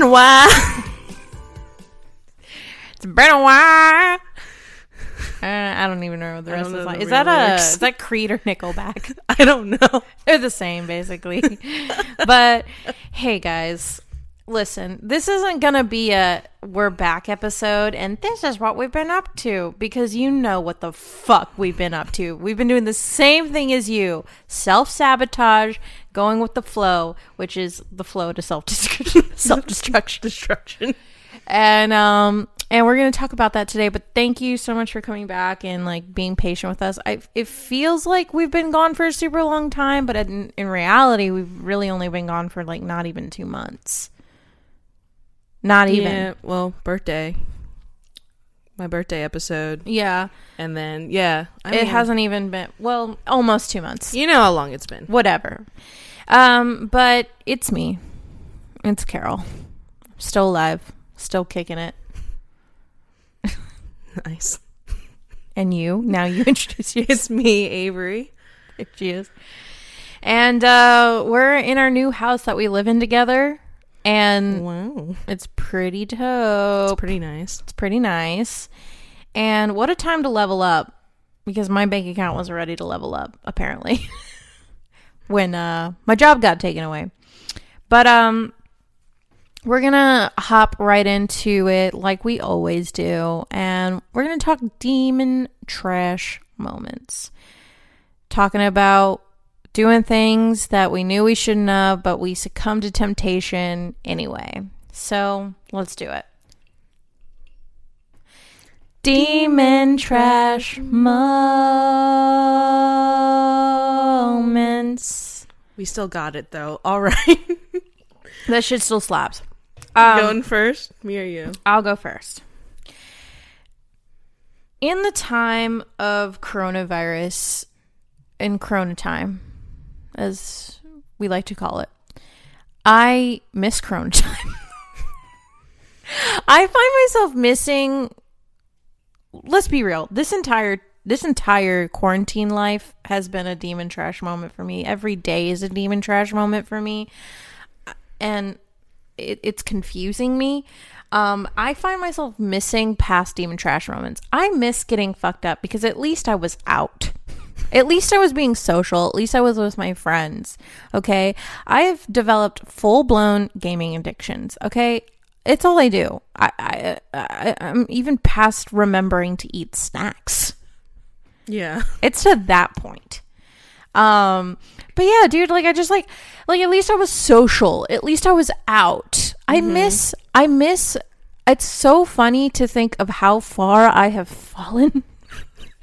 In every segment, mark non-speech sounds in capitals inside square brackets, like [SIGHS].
been a while. It's been a while. Uh, I don't even know the rest of the know song. the Is that a lyrics. is that Creed or Nickelback? [LAUGHS] I don't know. They're the same, basically. [LAUGHS] but hey, guys, listen. This isn't gonna be a we're back episode, and this is what we've been up to because you know what the fuck we've been up to. We've been doing the same thing as you: self sabotage, going with the flow, which is the flow to self [LAUGHS] destruction self destruction. Destruction. and um and we're going to talk about that today but thank you so much for coming back and like being patient with us I, it feels like we've been gone for a super long time but in, in reality we've really only been gone for like not even two months not even Yeah. Well, birthday. My birthday episode, yeah, and then yeah, I it mean, hasn't even been well almost two months. You know how long it's been. whatever. Um but it's me. It's carol. Still alive. Still kicking it. [LAUGHS] Nice. and you? Now you [LAUGHS] introduce It's me, Avery. she is. And uh, we're in our new house that we live in together, and Wow, it's pretty dope. It's pretty nice. It's pretty nice. And what a time to level up because my bank account was ready to level up apparently [LAUGHS] when uh, my job got taken away. But um we're going to hop right into it like we always do and we're going to talk demon trash moments. Talking about doing things that we knew we shouldn't have but we succumbed to temptation anyway. So, let's do it. Demon trash moments. We still got it though. [LAUGHS] All right. That shit still slaps. Um, Going first, me or you? I'll go first. In the time of coronavirus, in corona time, as we like to call it, I miss corona time. [LAUGHS] I find myself missing let's be real. This entire this entire quarantine life has been a demon trash moment for me. Every day is a demon trash moment for me. And it, it's confusing me. Um, I find myself missing past demon trash moments. I miss getting fucked up because at least I was out. At least I was being social. At least I was with my friends. Okay. I have developed full blown gaming addictions. Okay. It's all I do. I, I, I, I'm even past remembering to eat snacks. Yeah. [LAUGHS] It's to that point. Um, but yeah, dude, like I just like like at least I was social. At least I was out. I miss I miss it's so funny to think of how far I have fallen [LAUGHS]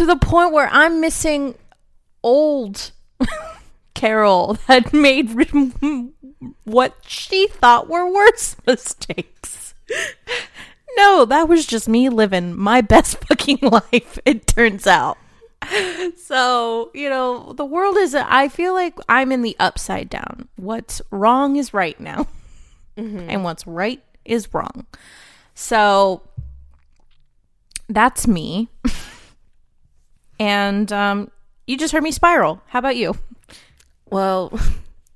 to the point where I'm missing old [LAUGHS] Carol that made [LAUGHS] what she thought were worse [LAUGHS] mistakes. No, that was just me living my best fucking life, it turns out. So, you know, the world is, I feel like I'm in the upside down. What's wrong is right now, mm-hmm. and what's right is wrong. So, that's me. And um, you just heard me spiral. How about you? Well,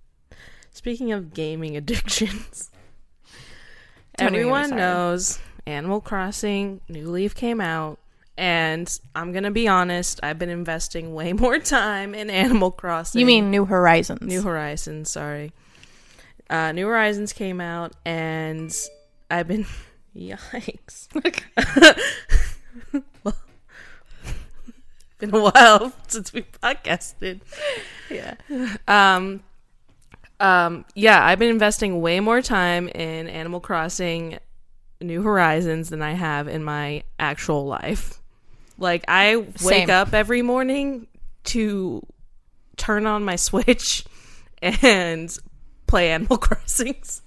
[LAUGHS] speaking of gaming addictions, [LAUGHS] Tell me when you're everyone knows Animal Crossing New Leaf came out, and I'm gonna be honest, I've been investing way [LAUGHS] more time in Animal Crossing. You mean New Horizons? New Horizons? Sorry, uh, New Horizons came out, and I've been yikes. Been a [LAUGHS] while since we podcasted. yeah. Um, um, yeah, I've been investing way more time in Animal Crossing New Horizons than I have in my actual life. Like, I wake Same. up every morning to turn on my [LAUGHS] Switch and play Animal [LAUGHS] Crossings.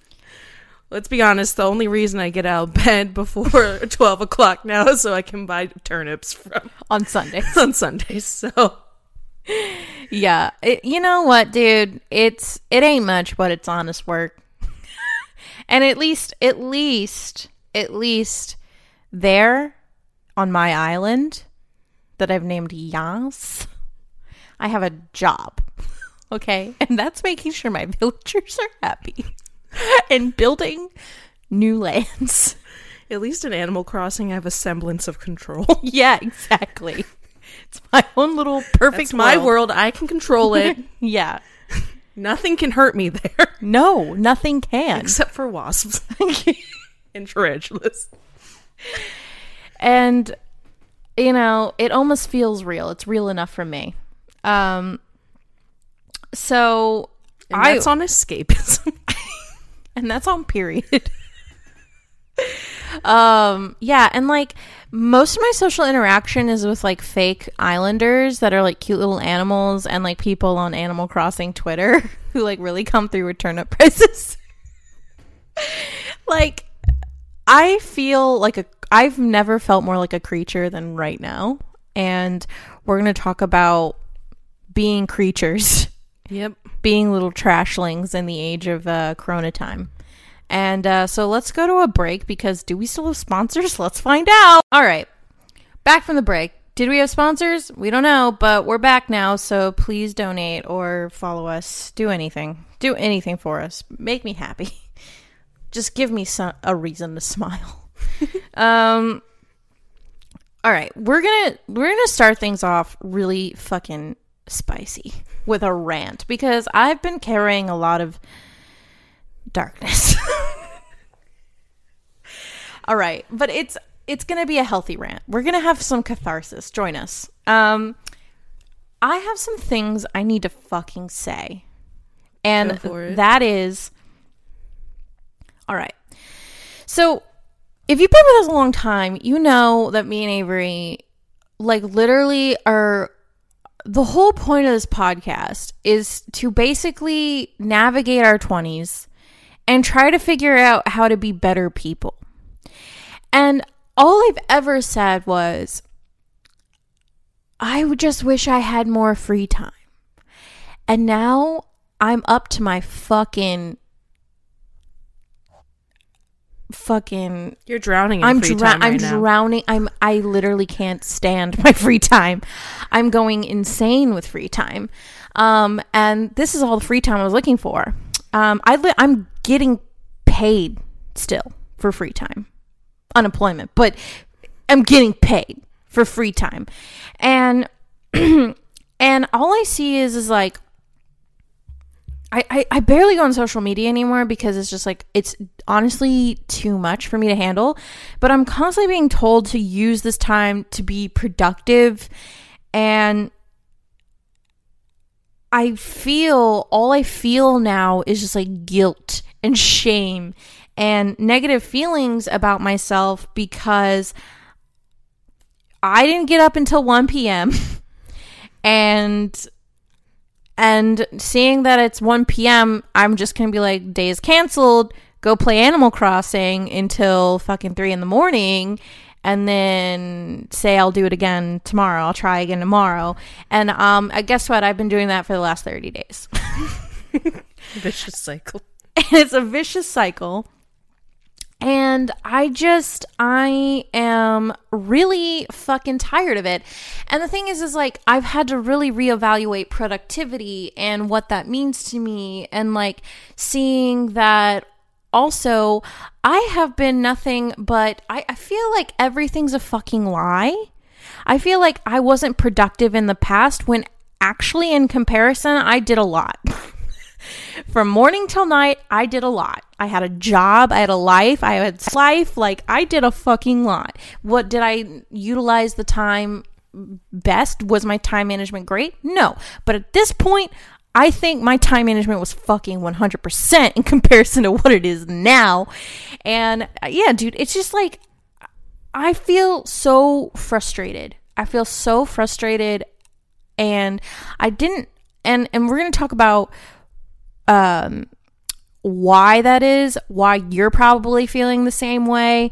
Let's be honest, the only reason I get out of bed [LAUGHS] before [LAUGHS] 12 o'clock now is so I can buy turnips from [LAUGHS] On Sundays. on Sundays. So, Yeah. It, you know what, dude? It's it ain't much, but it's honest work. and at least at least at least there on my island that I've named Yas, I have a job. Okay? And that's making sure my villagers are happy. [LAUGHS] and building new lands. At least in Animal Crossing, I have a semblance of control. [LAUGHS] yeah, exactly. It's my own little perfect It's my world. I can control it. [LAUGHS] Yeah. Nothing can hurt me there, No, nothing can. except for wasps and tarantulas. and you know it almost feels real it's real enough for me um so And I- that's on escapism. [LAUGHS] and that's on period. [LAUGHS] Um yeah and like most of my social interaction is with like fake islanders that are like cute little animals and like people on animal crossing twitter [LAUGHS] who like really come through with turnip prices. Like i feel like a i've never felt more like a creature than right now. And we're gonna talk about being creatures yep. being little trashlings in the age of uh, Corona time. And uh, so let's go to a break because do we still have sponsors? [LAUGHS] Let's find out. All right. Back from the break. Did we have sponsors? We don't know, but we're back now. So please donate or follow us. Do anything. Do anything for us. Make me happy. [LAUGHS] Just give me some, a reason to [LAUGHS] smile. um, all right, we're gonna we're gonna start things off really fucking spicy with a rant because I've been carrying a lot of darkness. [LAUGHS] All right, but it's it's going to be a healthy rant. We're going to have some catharsis. Join us. Um I have some things I need to fucking say. And Go for it. that is All right. So, if you've been with us a long time, you know that me and Avery like literally are the whole point of this podcast is to basically navigate our 20s and try to figure out how to be better people. And all I've ever said was, I just wish I had more free time. And now I'm up to my fucking fucking You're drowning in I'm free drou- time right I'm now. drowning. I'm I literally can't stand [LAUGHS] my free time. I'm going insane with free time. Um and this is all the free time I was looking for. Um I li- I'm getting paid still for free time. Unemployment, but I'm getting paid for free time. And [CLEARS THROAT] and all I see is is like I, I, I barely go on social media anymore because it's just like it's honestly too much for me to handle. But I'm constantly being told to use this time to be productive and I feel all I feel now is just like guilt and shame and negative feelings about myself because I didn't get up until 1 p.m. [LAUGHS] and and seeing that it's 1 p.m., I'm just going to be like, day is canceled. Go play Animal Crossing until fucking 3 in the morning. And then say I'll do it again tomorrow. I'll try again tomorrow. And um, I guess what? I've been doing that for the last 30 days. [LAUGHS] Vicious cycle. and it's a vicious cycle. And I just, I am really fucking tired of it. And the thing is, is like, I've had to really reevaluate productivity and what that means to me. And like, seeing that also, I have been nothing but, I, I feel like everything's a fucking lie. I feel like I wasn't productive in the past when actually, in comparison, I did a lot. [LAUGHS] From morning till night, I did a lot. I had a job, I had a life, I had life. Like, I did a fucking lot. What did I utilize the time best? Was my time management great? No. But at this point, I think my time management was fucking 100% in [LAUGHS] comparison to what it is now. And uh, yeah, dude, it's just like, I feel so frustrated. I feel so frustrated and I didn't and and we're going to talk about um why that is, why you're probably feeling the same way.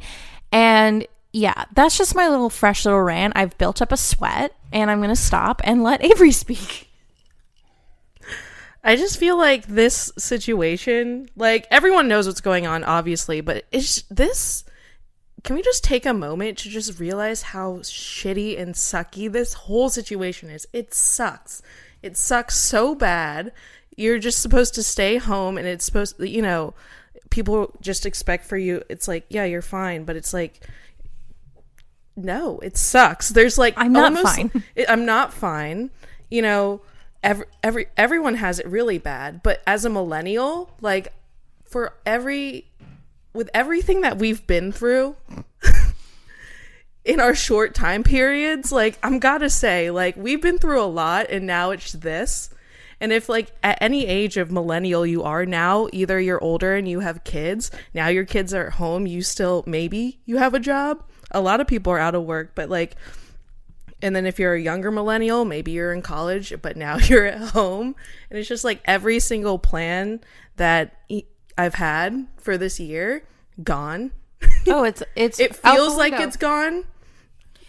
And yeah, that's just my little fresh little rant. I've built up a sweat and I'm going to stop and let [LAUGHS] Avery speak. I just feel like this situation, like everyone knows what's going on, obviously, but it's this. Can we just take a moment to just realize how shitty and sucky this whole situation is? It sucks. It sucks so bad. You're just supposed to stay home, and it's supposed, you know, people just expect for you it's like yeah you're fine but it's like no it sucks. There's like I'm not almost- fine. [LAUGHS] it- i'm not fine. You know every, every everyone has it really bad but as a millennial like for every with everything that we've been through [LAUGHS] in our short time periods like i'm gotta say like we've been through a lot and now it's this and if like at any age of millennial you are now either you're older and you have kids now your kids are at home you still maybe you have a job a lot of people are out of work but like and then if you're a younger millennial maybe you're in college but now [LAUGHS] you're at home and it's just like every single plan that I've had for this year gone [LAUGHS] Oh, it's it's it feels like it's gone.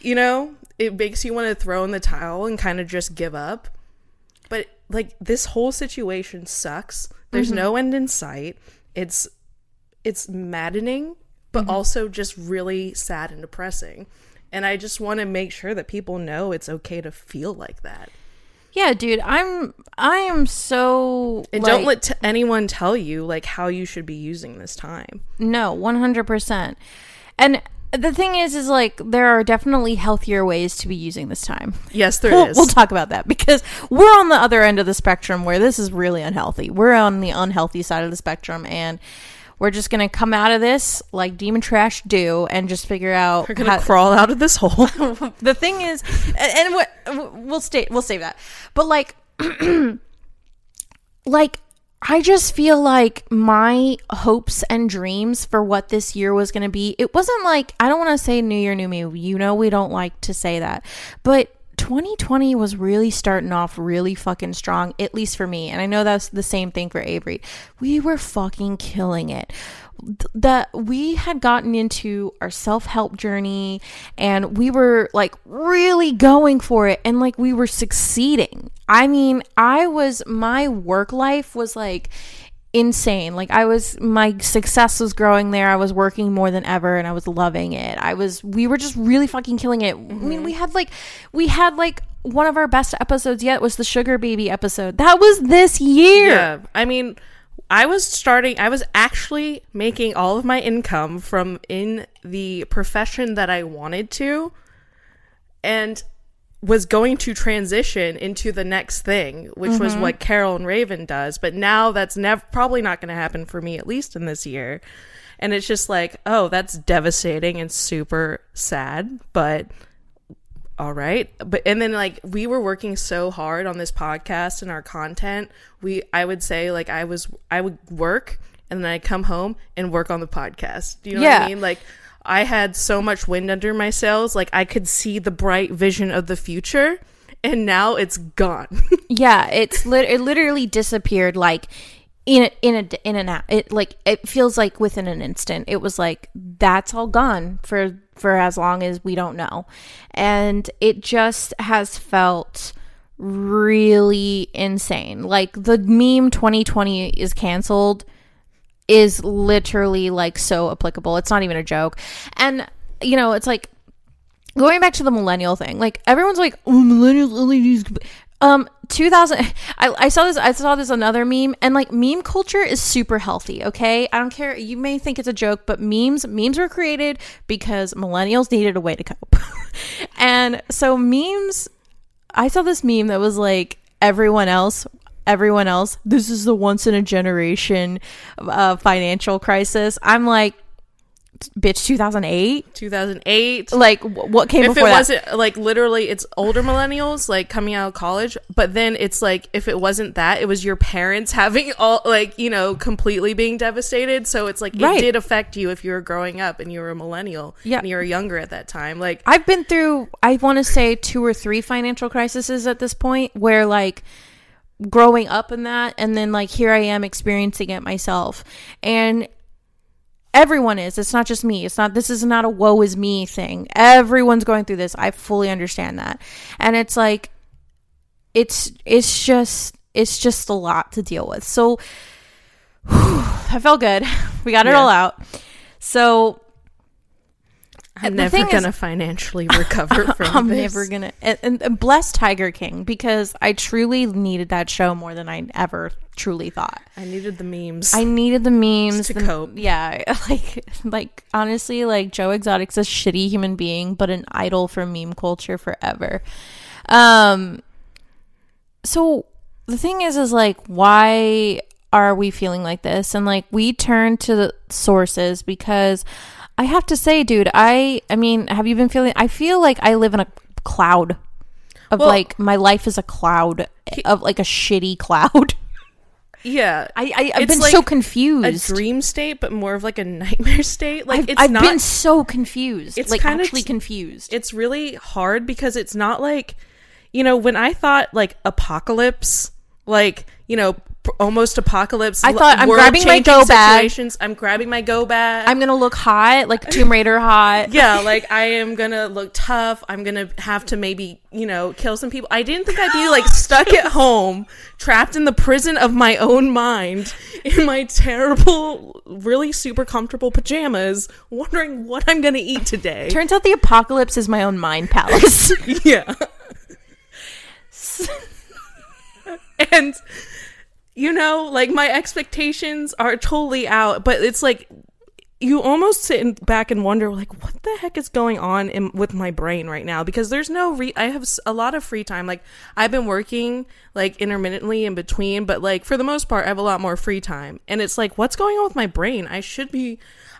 You know, it makes you want to throw in the towel and kind of just give up. Like this whole situation sucks. There's Mm-hmm. no end in sight. It's it's maddening, but Mm-hmm. also just really sad and depressing. And I just want to make sure that people know it's okay to feel like that. Yeah, dude, I'm I am so And like, don't let t- anyone tell you like how you should be using this time. No, 100%. And the thing is is like there are definitely healthier ways to be using this time. Yes, there [LAUGHS] We'll, is. we'll talk about that because we're on the other end of the spectrum where this is really unhealthy. We're on the unhealthy side of the spectrum and we're just going to come out of this like demon trash do and just figure out We're gonna how- crawl out of this hole. [LAUGHS] the thing is and, and what we'll stay we'll save that but like [CLEARS THROAT] like i just feel like my hopes and dreams for what this year was going to be it wasn't like i don't want to say new year new me you know we don't like to say that but 2020 was really starting off really fucking strong at least for me and i know that's the same thing for avery. We were fucking killing it that we had gotten into our self-help journey and we were like really going for it and like we were succeeding. I mean, I was my work life was like insane. Like I was my success was growing there. I was working more than ever and I was loving it. I was we were just really fucking killing it. I mean, we mm-hmm. had like we had like one of our best episodes yet was the sugar baby episode. That was this year. Yeah. I mean, I was starting, I was actually making all of my income from in the profession that I wanted to and was going to transition into the next thing, which was mm-hmm. what Carol and Raven does. But now that's never probably not going to happen for me, at least in this year. And it's just like, oh, that's devastating and super sad. But all right. But and then like we were working so hard on this podcast and our content. We i would say like i was i would work and then i'd come home and work on the podcast. Do you know what i mean? Like i had so much wind under my sails. Like i could see the bright vision of the future and now it's gone. [LAUGHS] Yeah, it's lit- it literally disappeared like in a, in a in an hour. It like it feels like within an instant. It was like that's all gone for for as long as we don't know. And it just has felt really insane. Like the meme 2020 is canceled is literally like so applicable. It's not even a joke. And you know, it's like going back to the millennial thing, like everyone's like, oh, millennials only use. Um, 2000. [LAUGHS] I, I saw this. I saw this another meme, and like meme culture is super healthy. Okay, I don't care. You may think it's a joke, but memes memes were created because millennials needed a way to cope, [LAUGHS] and so memes. I saw this meme that was like everyone else. Everyone else, this is the once in a generation uh, financial crisis. I'm like, bitch, 2008. 2008 Like, wh- what came if it before that? wasn't like literally it's older millennials like coming out of college but then it's like if it wasn't that it was your parents [LAUGHS] having all like you know completely being devastated so it's like Right. it did affect you if you were growing up and you were a millennial Yeah. and you were younger at that time like I've been through, I want to say two or three financial crises at this point where like growing up in that and then like here I am experiencing it myself. And everyone is. It's not just me. It's not this is not a woe is me thing. Everyone's going through this. I fully understand that. And it's like it's it's just it's just a lot to deal with. So [SIGHS] I felt good. [LAUGHS] We got it Yeah. all out. So I'm the never gonna financially [LAUGHS] recover [LAUGHS] from this. I'm this. never gonna and, and, and bless Tiger King because I truly needed that show more than I ever truly thought. I needed the memes. I needed the memes to the- cope. Yeah, [LAUGHS] like like honestly, like Joe Exotic's a shitty human being, but an idol for meme culture forever. Um, so the thing is, is like, why are we feeling like this? And like, we turn to the sources because I have to say, dude, I I mean, have you been feeling? I feel like I live in a cloud of Well- like my life is a cloud of like a shitty cloud. yeah, I, I I've been like so a confused. dream state, but more of like a nightmare [LAUGHS] state. Like I've, it's I've not. been so confused. it's like kinda actually t- confused. it's really hard because it's not like, you know, when I thought like apocalypse, like you know, almost apocalypse. I thought, I'm grabbing my go bag. I'm grabbing my go bag. I'm gonna look hot, like Tomb Raider hot. [LAUGHS] yeah, like I am gonna look tough. I'm gonna have to maybe, you know, kill some people. I didn't think I'd be like [LAUGHS] stuck at home, trapped in the prison of my own mind, in my terrible, really super comfortable pajamas, wondering what I'm gonna eat today. Turns out the apocalypse is my own mind palace. [LAUGHS] yeah. and you know, like my expectations are totally out, but it's like you almost sit in- back and wonder like what the heck is going on in, with my brain right now? Because there's no re- I have a lot of free time. Like I've been working like intermittently in between but like for the most part I have a lot more free time. And it's like what's going on with my brain? I should be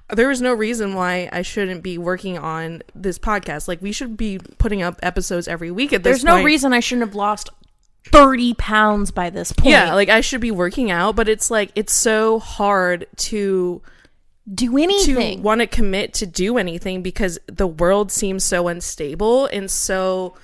there is no reason why I shouldn't be working on this podcast. Like we should be putting up episodes every week at this There's no reason I shouldn't have lost thirty pounds by this point. yeah like I should be working out but it's like it's so hard to do anything. to want to commit to do anything because the world seems so unstable and so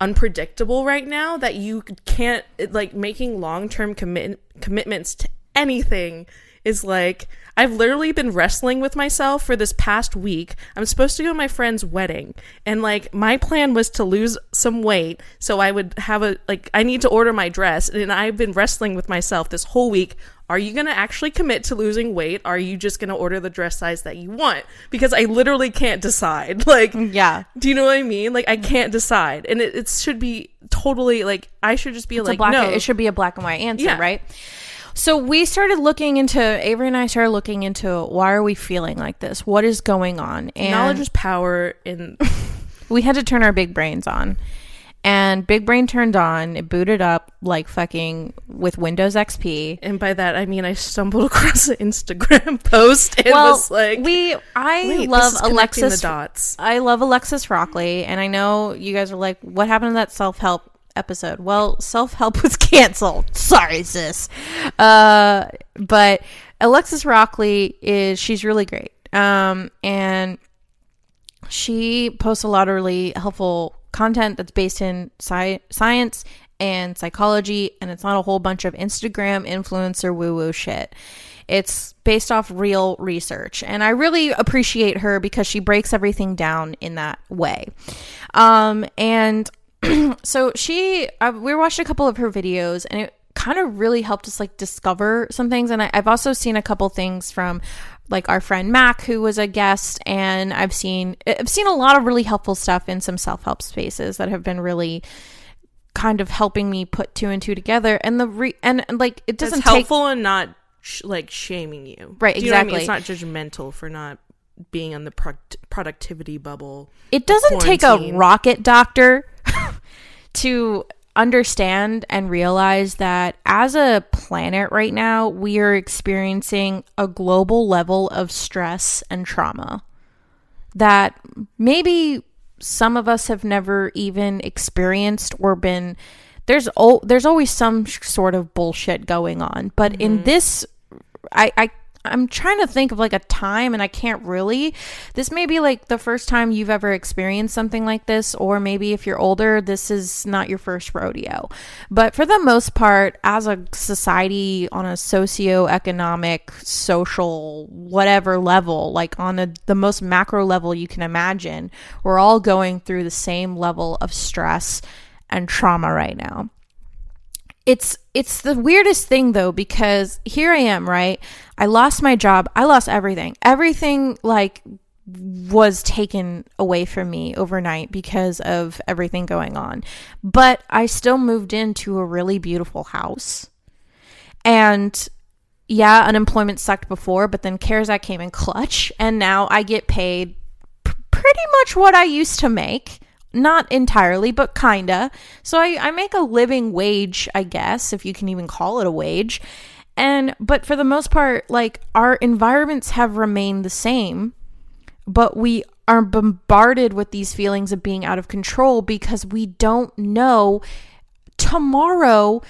unpredictable right now that you can't like making long-term commit commitments to anything is like I've literally been wrestling with myself for this past week. I'm supposed to go to my friend's wedding and like my plan was to lose some weight so I would have a like I need to order my dress and I've been wrestling with myself this whole week. Are you going to actually commit to losing weight? Are you just going to order the dress size that you want? Because I literally can't decide. [LAUGHS] Like yeah. do you know what I mean? Like I can't decide, and it, it should be totally like I should just be It's like black no. it should be a black and white answer, Yeah. right? So we started looking into Avery and I started looking into why are we feeling like this? What is going on? And Knowledge is power, and [LAUGHS] we had to turn our big brains on. And Big Brain turned on, it booted up like fucking with Windows XP. and by that I mean I stumbled [LAUGHS] across an Instagram post and well, was like, we I Wait, love this is connecting Alexis the dots. I love Alexis Rockley, and I know you guys are like, what happened to that self help episode? Well, self help was [LAUGHS] canceled. Sorry, sis. Uh, but Alexis Rockley is she's really great. Um, and she posts a lot of really helpful content that's based in sci- science and psychology, and it's not a whole bunch of Instagram influencer woo woo shit. It's based off real research, and I really appreciate her because she breaks everything down in that way. Um, and [CLEARS THROAT] so she, uh, we watched a couple of her videos, and it kind of really helped us like discover some things. And I, I've also seen a couple things from like our friend Mac, who was a guest, and I've seen I've seen a lot of really helpful stuff in some self help spaces that have been really kind of helping me put two and two together. And the re and, and like it doesn't take helpful and not sh- like shaming you. Right, you know what I mean? exactly. It's not judgmental for not being on the product- productivity bubble. it doesn't take a rocket doctor to understand and realize that as a planet right now, we are experiencing a global level of stress and trauma that maybe some of us have never even experienced or been there's al- there's always some sh- sort of bullshit going on. But in mm-hmm. this I, I I'm trying to think of like a time and I can't really. This may be like the first time you've ever experienced something like this, or maybe if you're older, this is not your first rodeo. But for the most part, as a society on a socio-economic, social, whatever level, like on a, the most macro level you can imagine, we're all going through the same level of stress and trauma right now it's it's the weirdest thing though because here I am, right? I lost my job. I lost everything. Everything like was taken away from me overnight because of everything going on. But I still moved into a really beautiful house. And yeah, unemployment sucked before, but then CARES Act came in clutch, and now I get paid p- pretty much what I used to make. Not entirely, but kinda. So I, I make a living wage, I guess, if you can even call it a wage. And, but for the most part, like, our environments have remained the same, but we are bombarded with these feelings of being out of control because we don't know tomorrow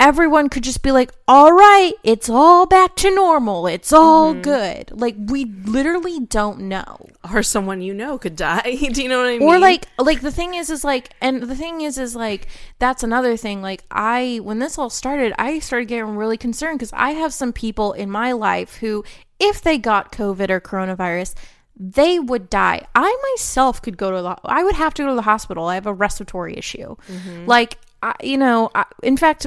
everyone could just be like, all right, it's all back to normal. It's all mm-hmm. good. Like, we literally don't know. Or someone you know could die. [LAUGHS] Do you know what I mean? Or like, like the thing is, is like, and the thing is, is like, that's another thing. Like, I, when this all started, I started getting really concerned because I have some people in my life who, if they got COVID or coronavirus, they would die. I myself could go to the, I would have to go to the hospital. I have a respiratory issue. Mm-hmm. Like, I, you know, I, in fact,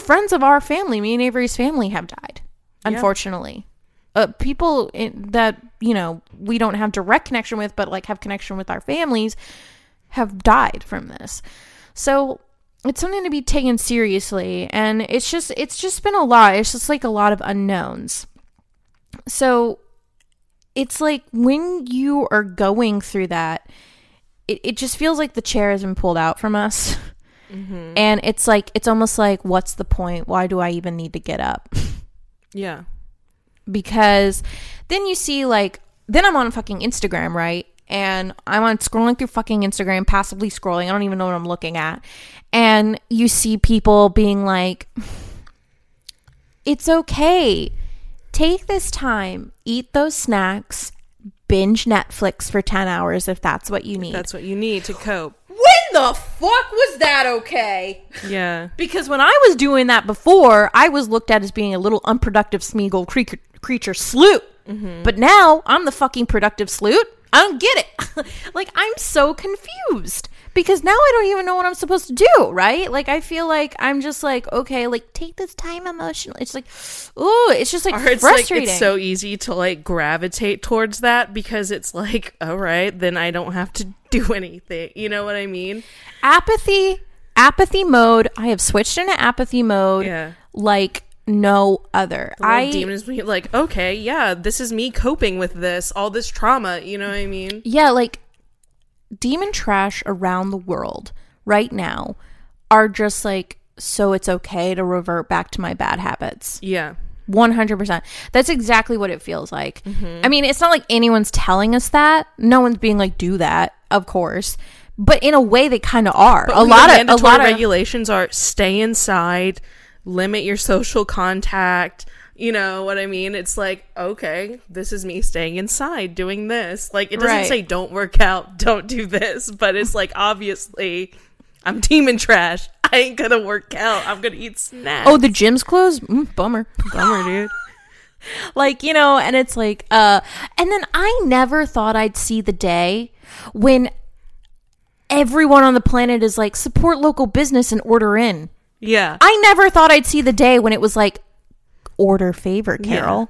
friends of our family, me and Avery's family, have died. Unfortunately, uh, people in, that you know we don't have direct connection with, but like have connection with our families, have died from this. So it's something to be taken seriously, and it's just it's just been a lot. It's just like a lot of unknowns. So it's like when you are going through that, it, it just feels like the chair has been pulled out from us. [LAUGHS] Mm-hmm. And it's like, it's almost like, what's the point? Why do I even need to get up? yeah. because then you see, like, then I'm on fucking Instagram, right? And I'm on scrolling through fucking Instagram, passively scrolling. I don't even know what I'm looking at. And you see people being like, it's okay. Take this time, eat those snacks, binge Netflix for 10 hours if that's what you need. That's what you need to cope. The fuck was that okay? Yeah. [LAUGHS] Because when I was doing that before, I was looked at as being a little unproductive Smeagol creature, creature sloot. Mm-hmm. But now I'm the fucking productive sloot. I don't get it. [LAUGHS] like, I'm so confused because now I don't even know what I'm supposed to do, right? Like, I feel like I'm just like, okay, like, take this time emotionally. It's like, ooh, it's just like Or it's like frustrating. it's so easy to like gravitate towards that because it's like, all right, then I don't have to do [LAUGHS] anything. You know what I mean? apathy, apathy mode. I have switched into apathy mode Yeah. like no other. I I demon is like, okay, yeah, this is me coping with this, all this trauma. You know what I mean? yeah, like demon trash around the world right now are just like so it's okay to revert back to my bad habits. Yeah. 100%. That's exactly what it feels like. Mm-hmm. I mean, it's not like anyone's telling us that. No one's being like do that, of course. But in a way they kind of are. a lot of a lot of regulations are stay inside, limit your social contact. You know what I mean? It's like, okay, this is me staying inside doing this. Like, it doesn't Right. say don't work out, [LAUGHS] don't do this, but it's like, obviously, I'm demon trash. I ain't gonna work out. I'm gonna eat snacks. Oh, the gym's closed? Mm, bummer. bummer, [LAUGHS] dude. like you know and it's like uh and then i never thought i'd see the day when everyone on the planet is like support local business and order in Yeah. i never thought i'd see the day when it was like order favor carol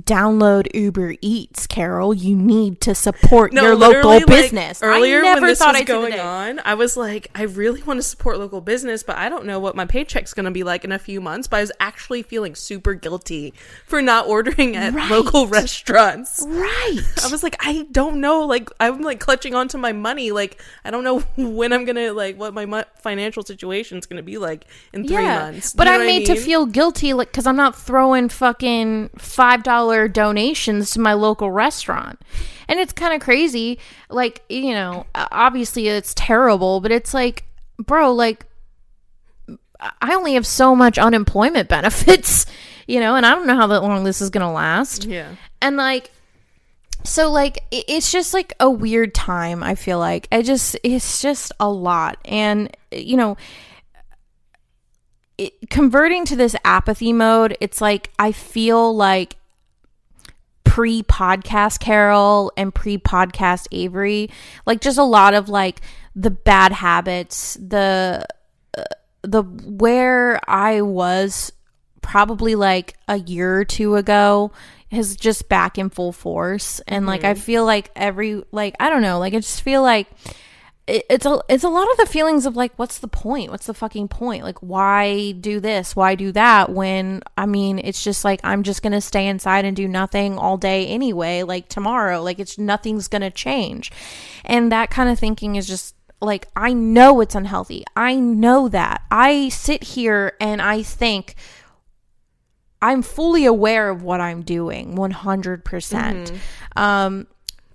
download uber eats carol you need to support your local like, business earlier I never when this thought was I'd going on, I was like, I really want to support local business, but I don't know what my paycheck's going to be like in a few months. But I was actually feeling super guilty for not ordering at Right. local [LAUGHS] restaurants. right I was like, I don't know. Like, I'm like clutching onto my money. Like, I don't know [LAUGHS] when I'm gonna like what my mo- financial situation's gonna be like in three months. But You know I'm what I made to feel guilty, like, because I'm not throwing fucking five dollar donations to my local restaurant, and it's kind of crazy. Like, you know, obviously it's terrible, but it's like, bro, like, I only have so much unemployment [LAUGHS] benefits, you know, and I don't know how long this is gonna last Yeah. and like so like it's just like a weird time i feel like i just it's just a lot and you know it, converting to this apathy mode it's like i feel like pre podcast carol and pre podcast avery. Like just a lot of like the bad habits the uh, the where i was probably like a year or two ago is just back in full force. And like I feel like every like I don't know like I just feel like it, it's a it's a lot of the feelings of like what's the point? What's the fucking point? Like why do this? Why do that? When I mean it's just like I'm just gonna stay inside and do nothing all day anyway like tomorrow. Like it's nothing's gonna change. And that kind of thinking is just like I know it's unhealthy. I know that. I sit here and I think I'm fully aware of what I'm doing 100%. percent. Um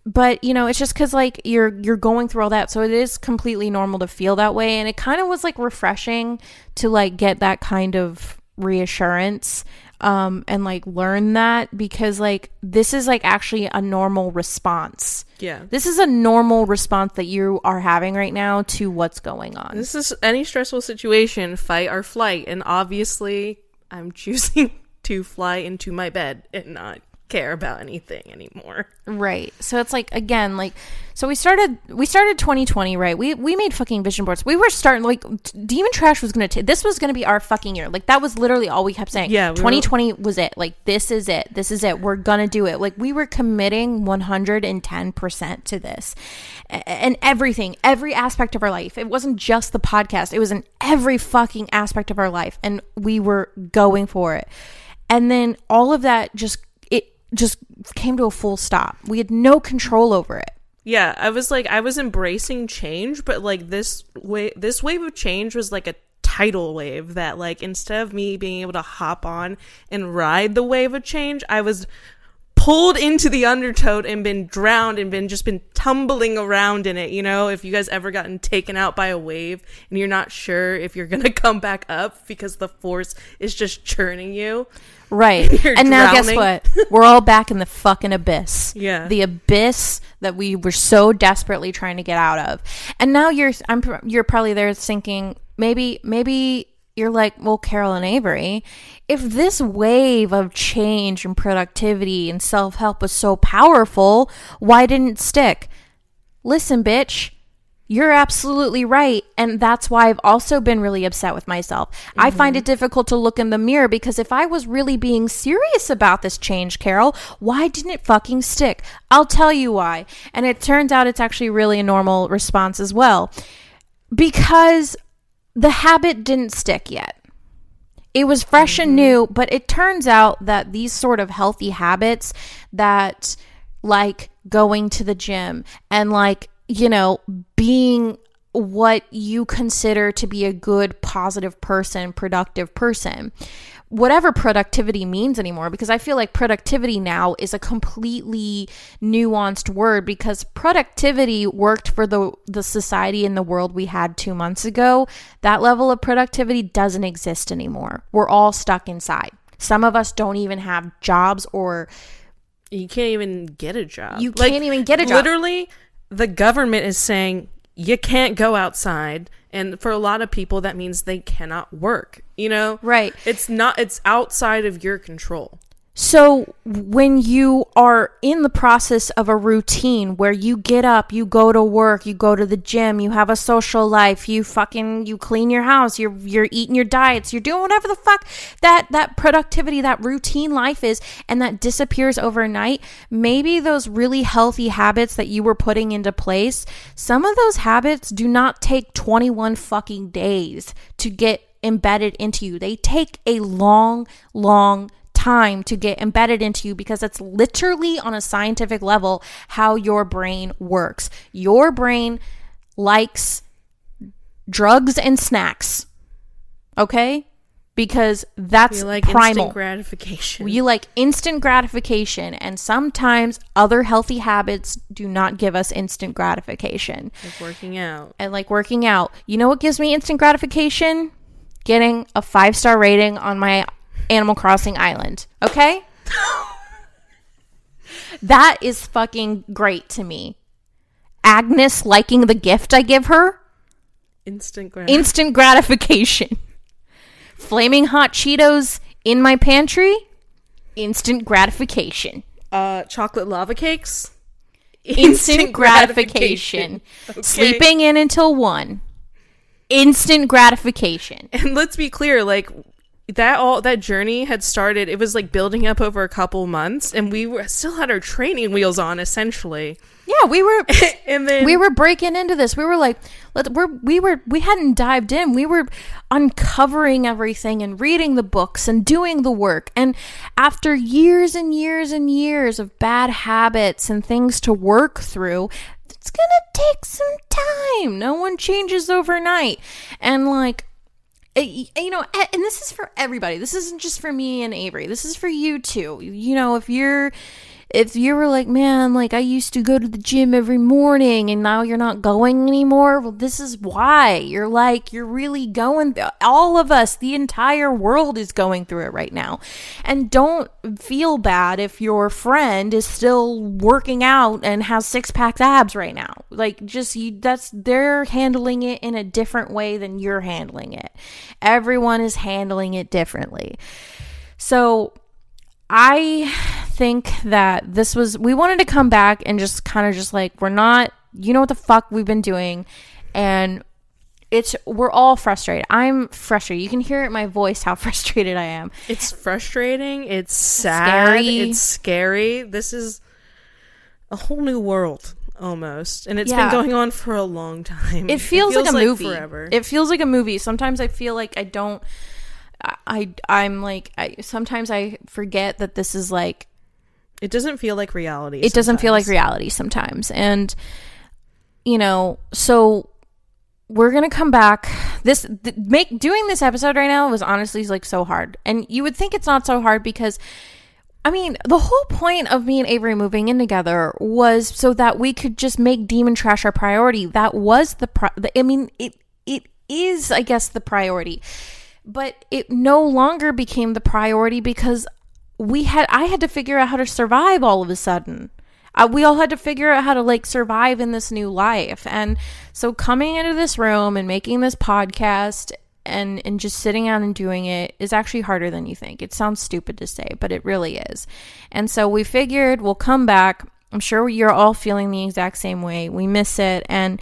but you know, it's just cuz like you're you're going through all that, so it is completely normal to feel that way and it kind of was like refreshing to like get that kind of reassurance um and like learn that because like this is like actually a normal response. Yeah. This is a normal response that you are having right now to what's going on. This is any stressful situation, fight or flight. And obviously, I'm [LAUGHS] choosing to fly into my bed and not care about anything anymore. Right. So it's like again, like so we started we started 2020, right? We we made fucking vision boards. We were starting like Demon Trash was going to this was going to be our fucking year. Like that was literally all we kept saying. Yeah, we were- 2020 was it. Like this is it. This is it. We're going to do it. Like we were committing 110% to this. And everything, every aspect of our life. It wasn't just the podcast. It was in every fucking aspect of our life and we were going for it. And then all of that just just came to a full stop. We had no control over it. Yeah, I was like I was embracing change, but like this way this wave of change was like a tidal wave that like instead of me being able to hop on and ride the wave of change, I was pulled into the undertow and been drowned and been just been tumbling around in it, you know? If you guys ever gotten taken out by a wave and you're not sure if you're to [LAUGHS] come back up because the force is just churning you. Right. [LAUGHS] And now guess what? [LAUGHS] We're all back in the fucking abyss. Yeah. The abyss that we were so desperately trying to get out of. And now you're I'm you're probably there thinking maybe maybe you're like, "Well, Carol and Avery, if this wave of change and productivity and self-help was so powerful, why didn't it stick?" Listen, bitch, you're absolutely right. And that's why I've also been really upset with myself. I find mm-hmm. it difficult to look in the mirror because if I was really being serious about this change, Carol, why didn't it fucking stick? I'll tell you why. And it turns out it's actually really a normal response as well. Because the habit didn't stick yet. It was fresh and mm-hmm. new, but it turns out that these sort of healthy habits that like going to the gym and like, you know, being what you consider to be a good, positive person, productive person. Whatever productivity means anymore, because I feel like productivity now is a completely nuanced word because productivity worked for the, the society and the world we had two months ago. That level of productivity doesn't exist anymore. We're all stuck inside. Some of us don't even have jobs or You can't even get a job. You can't even get a job. Literally, the government is saying you can't go outside, and for a lot of people, that means they cannot work. You know, Right. It's not. It's outside of your control. So, when you are in the process of a routine where you get up, you go to work, you go to the gym, you have a social life, you fucking you clean your house, you're you're eating your diets, you're doing whatever the fuck that that productivity, that routine life is and that disappears overnight, maybe those really healthy habits that you were putting into place, some of those habits do not take 21 fucking days to get embedded into you. They take a long, long time to get embedded into you because it's literally on a scientific level how your brain works. Your brain likes drugs and snacks. Okay? Because that's You like primal. instant gratification. You like instant gratification, and sometimes other healthy habits do not give us instant gratification. like working out. And like working out, you know what gives me instant gratification? Getting a five star rating on my Animal Crossing island. Okay? that is fucking great to me. Agnes liking the gift I give her? Instant gratification. Instant gratification. Flaming hot Cheetos in my pantry? Instant gratification. uh, chocolate lava cakes. instant gratification. Okay. Sleeping in until one. Instant gratification. And let's be clear, like that all that journey had started it was like building up over a couple months and we were still had our training wheels on essentially Yeah, we were [LAUGHS] and then we were breaking into this. We were like, let we're we were we hadn't dived in. We were uncovering everything and reading the books and doing the work. And after years and years and years of bad habits and things to work through, it's gonna take some time. No one changes overnight. And like Uh, you know, and this is for everybody. This isn't just for me and Avery. This is for you too. You know, if you're if you were like, man, like I used to go to the gym every morning and now you're not going anymore, well, this is why. You're like, you're really going, all of us, the entire world is going through it right now. And don't feel bad if your friend is still working out and has six pack abs right now. Like, just, you, that's, they're handling it in a different way than you're handling it. Everyone is handling it differently. So, I think that this was we wanted to come back and just kind of just like we're not you know what the fuck we've been doing and it's we're all frustrated. I'm frustrated. You can hear it in my voice how [LAUGHS] frustrated I am. it's frustrating it's sad Scary. it's scary this is a whole new world almost and it's Yeah. been going on for a long time It feels, like a movie. forever It feels like a movie. Sometimes I feel like I don't I I'm like I sometimes I forget that this is like it doesn't feel like reality it doesn't feel like reality sometimes. And you know so we're gonna come back. This th- make doing this episode right now was honestly like so hard. And you would think it's not so hard because I mean, the whole point of me and Avery moving in together was so that we could just make demon trash our priority. That was the, pri- the I mean, it it is, I guess, the priority, but it no longer became the priority because we had I had to figure out how to survive all of a sudden. Uh, we all had to figure out how to like survive in this new life, and so coming into this room and making this podcast and and just sitting down and doing it is actually harder than you think. It sounds stupid to say, but it really is. And so we figured we'll come back. I'm sure you're all feeling the exact same way. We miss it and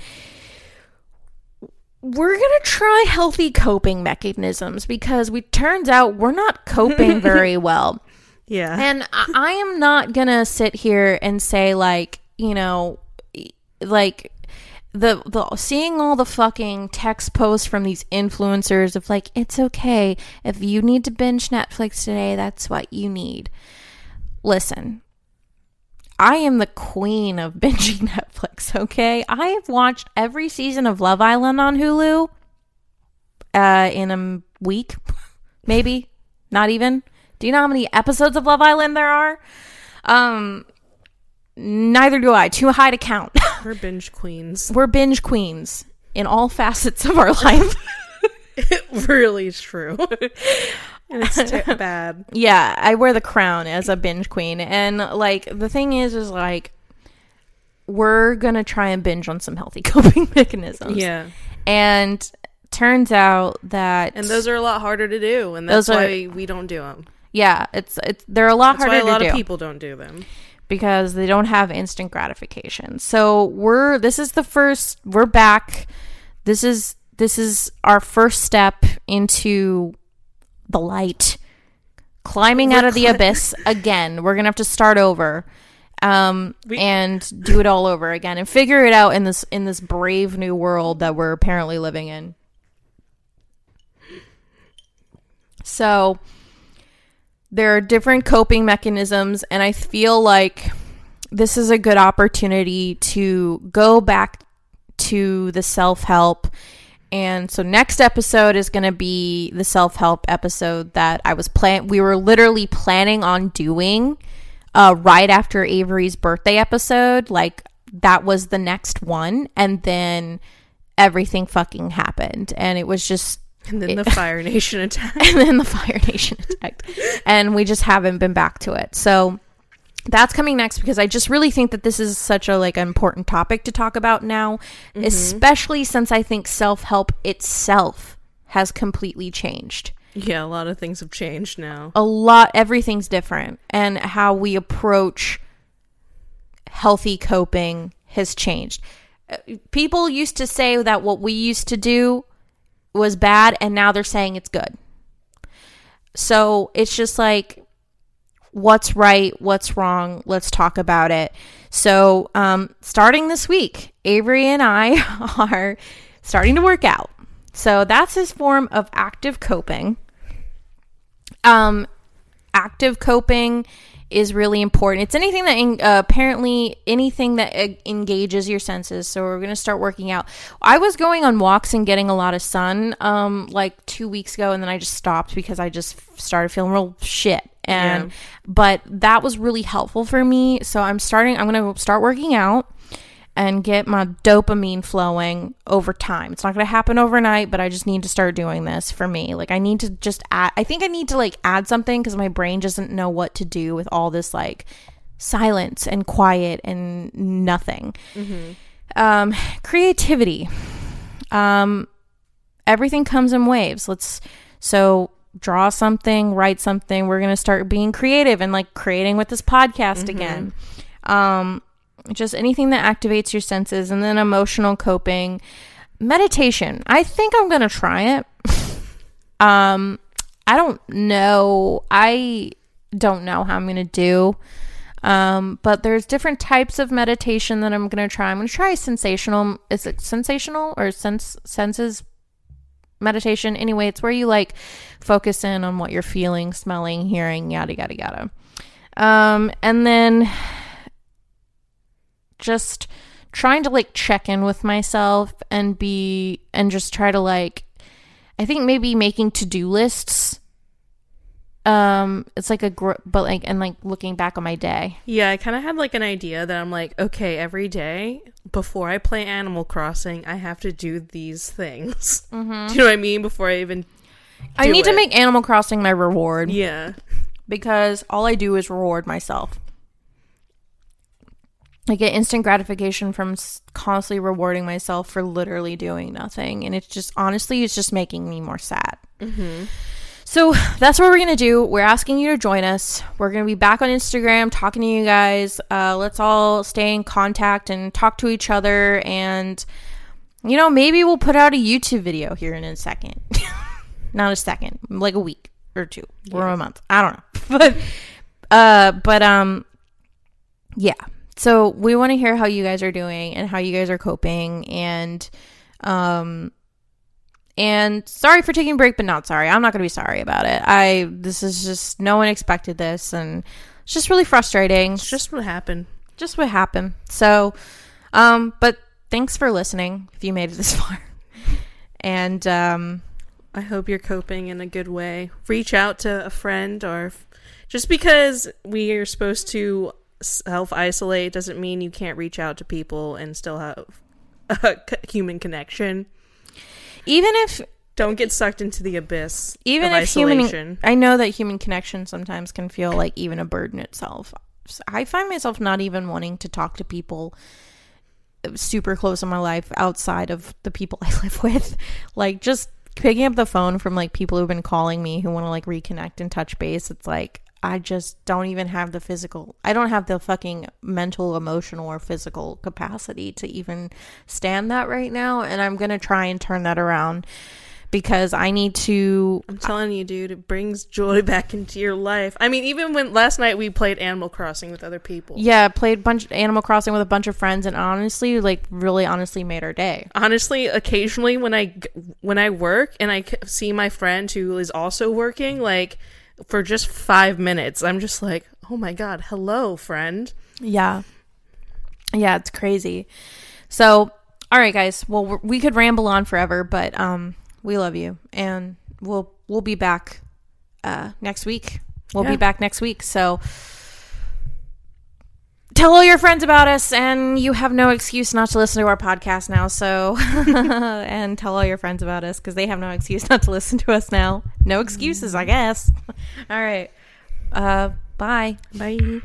we're going to try healthy coping mechanisms because we turns out we're not coping [LAUGHS] very well. Yeah And I, I am not gonna sit here and say like, you know, like the the seeing all the fucking text posts from these influencers of like, it's okay if you need to binge Netflix today. That's what you need. Listen, I am the queen of [LAUGHS] binging Netflix. Okay, I have watched every season of Love Island on Hulu. Uh, in a week, [LAUGHS] maybe not even. Do you know how many episodes of Love Island there are? Um, neither do I. Too high to count. [LAUGHS] we're binge queens We're binge queens in all facets of our [LAUGHS] life. it [LAUGHS] really is true and it's t- bad yeah, I wear the crown as a binge queen, and like the thing is, is like we're gonna try and binge on some healthy coping mechanisms. yeah and turns out that and those are a lot harder to do and that's Those are- why we don't do them yeah, it's it's they're a lot harder. that's why a lot of do. people don't do them because they don't have instant gratification. So we're this is the first we're back. This is this is our first step into the light. Climbing out of the abyss again. We're going to have to start over. Um We- and do it all over again and figure it out in this in this brave new world that we're apparently living in. So there are different coping mechanisms and i feel like this is a good opportunity to go back to the self-help. And so next episode is going to be the self-help episode that i was plan we were literally planning on doing uh, right after avery's birthday episode. Like that was the next one and then everything fucking happened. And it was just and then [LAUGHS] the fire nation attack and then the Fire Nation attacked, and we just haven't been back to it. So that's coming next because I just really think that this is such a like important topic to talk about now, especially since I think self help itself has completely changed. yeah a lot of things have changed now A lot, everything's different, and how we approach healthy coping has changed. Uh, People used to say that what we used to do was bad, and now they're saying it's good. So it's just like, what's right, what's wrong, let's talk about it. So, um, starting this week, Avery and I [LAUGHS] are starting to work out. So that's his form of active coping. Um, active coping is really important. It's anything that uh, apparently anything that uh, engages your senses. So we're gonna start working out. I was going on walks and getting a lot of sun, um, like two weeks ago, and then I just stopped because I just started feeling real shit. And Yeah. but that was really helpful for me. So I'm starting. I'm gonna start working out and get my dopamine flowing over time. It's not going to happen overnight, but I just need to start doing this for me. Like I need to just add I think I need to like add something cuz my brain doesn't know what to do with all this like silence and quiet and nothing. Um creativity. Um everything comes in waves. Let's so draw something, write something. We're going to start being creative and like creating with this podcast again. Um just anything that activates your senses and then emotional coping. Meditation. I think i'm gonna try it. [LAUGHS] Um i don't know. I don't know how i'm gonna do. Um but there's different types of meditation that i'm gonna try. I'm gonna try sensational is it sensational or sense senses meditation? Anyway it's where you like focus in on what you're feeling smelling hearing yada yada yada. Um and then just trying to like check in with myself and be and just try to like I think maybe making to-do lists um it's like a gr- but like and like looking back on my day. Yeah, I kind of had like an idea that I'm like, okay, every day before I play Animal Crossing, I have to do these things. [LAUGHS] Do you know what I mean? Before I even. I need it. to make Animal Crossing my reward Yeah. because all I do is reward myself. I get instant gratification from constantly rewarding myself for literally doing nothing. And it's just, honestly, it's just making me more sad. So that's what we're going to do. We're asking you to join us. We're going to be back on Instagram talking to you guys. Uh, let's all stay in contact and talk to each other. And, you know, maybe we'll put out a YouTube video here in a second. [LAUGHS] Not a second, like a week or two or a month. I don't know. [LAUGHS] But, uh, but, um, yeah. So we want to hear how you guys are doing and how you guys are coping and um and sorry for taking a break but not sorry. I'm not going to be sorry about it. I this is just no one expected this and it's just really frustrating. It's just what happened. just what happened. So um but thanks for listening if you made it this [LAUGHS] far. And um I hope you're coping in a good way. Reach out to a friend or just because we are supposed to self isolate doesn't mean you can't reach out to people and still have a [LAUGHS] human connection. even if Don't get sucked into the abyss even of if human i know that human connection sometimes can feel like even a burden itself. I find myself not even wanting to talk to people uh, super close in my life outside of the people [LAUGHS] i live with. Like just picking up the phone from like people who've been calling me who want to like reconnect and touch base it's like i just don't even have the physical i don't have the fucking mental emotional or physical capacity to even stand that right now and i'm gonna try and turn that around because i need to I'm telling you, dude, it brings joy [LAUGHS] back into your life. I mean, even when last night we played Animal Crossing with other people. Yeah, played bunch Animal Crossing with a bunch of friends, and honestly, like really, honestly, made our day. honestly occasionally when I when i work and I see my friend who is also working like for just five minutes i'm just like oh my god hello friend Yeah, yeah, it's crazy. So, all right, guys. Well, we're- could ramble on forever, but um, we love you, and we'll we'll be back uh next week. We'll Yeah. be back next week. So. Tell all your friends about us, and you have no excuse not to listen to our podcast now. So, [LAUGHS] and tell all your friends about us because they have no excuse not to listen to us now. No excuses, I guess. [LAUGHS] All right. Uh, bye. bye